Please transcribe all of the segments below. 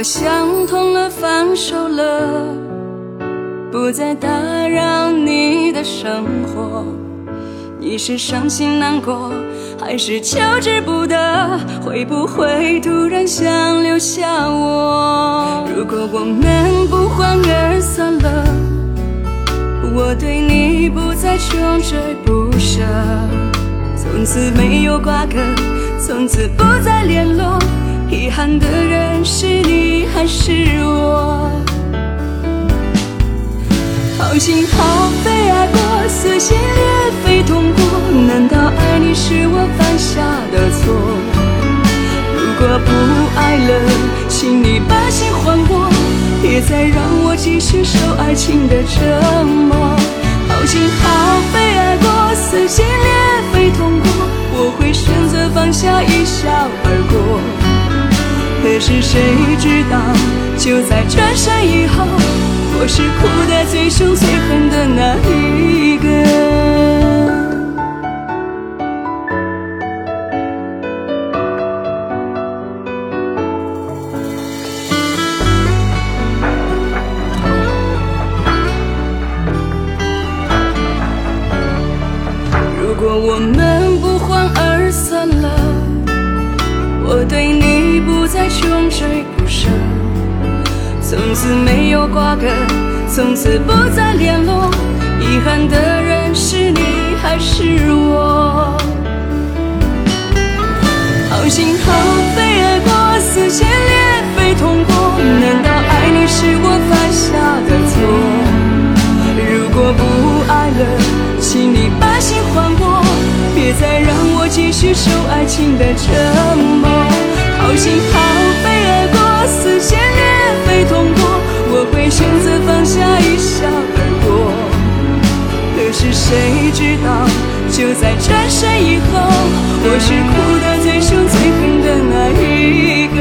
我想通了，放手了，不再打扰你的生活。你是伤心难过，还是求之不得？会不会突然想留下我？如果我们不欢而散了，我对你不再穷追不舍，从此没有瓜葛，从此不再联络。遗憾的人是你还是我？好心好肺爱过，撕心裂肺痛过。难道爱你是我犯下的错？如果不爱了，请你把心还我，别再让我继续受爱情的折磨。好心好肺爱过，撕心裂肺痛过，我会选择放下，一笑而过。可是谁知道，就在转身以后。我是哭得最凶最狠的那一个。如果我们不欢而散了，我对你不再穷追不舍。从此没有瓜葛，从此不再联络。遗憾的人是你还是我？好心好肺爱过，撕心裂肺痛过。难道爱你是我犯下的错？如果不爱了，请你把心还我，别再让我继续受爱情的折磨。是谁知道，就在转身以后，我是哭得最凶最狠的那一个。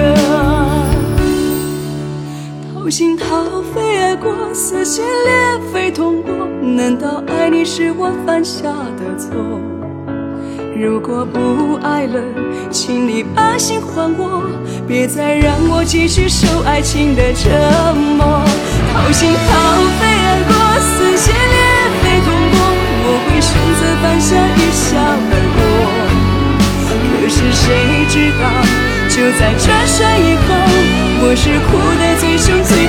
掏心掏肺爱过，撕心裂肺痛过。难道爱你是我犯下的错？如果不爱了，请你把心还我，别再让我继续受爱情的折磨。掏心掏笑而过。可是谁知道，就在转身以后，我是哭得最凶最。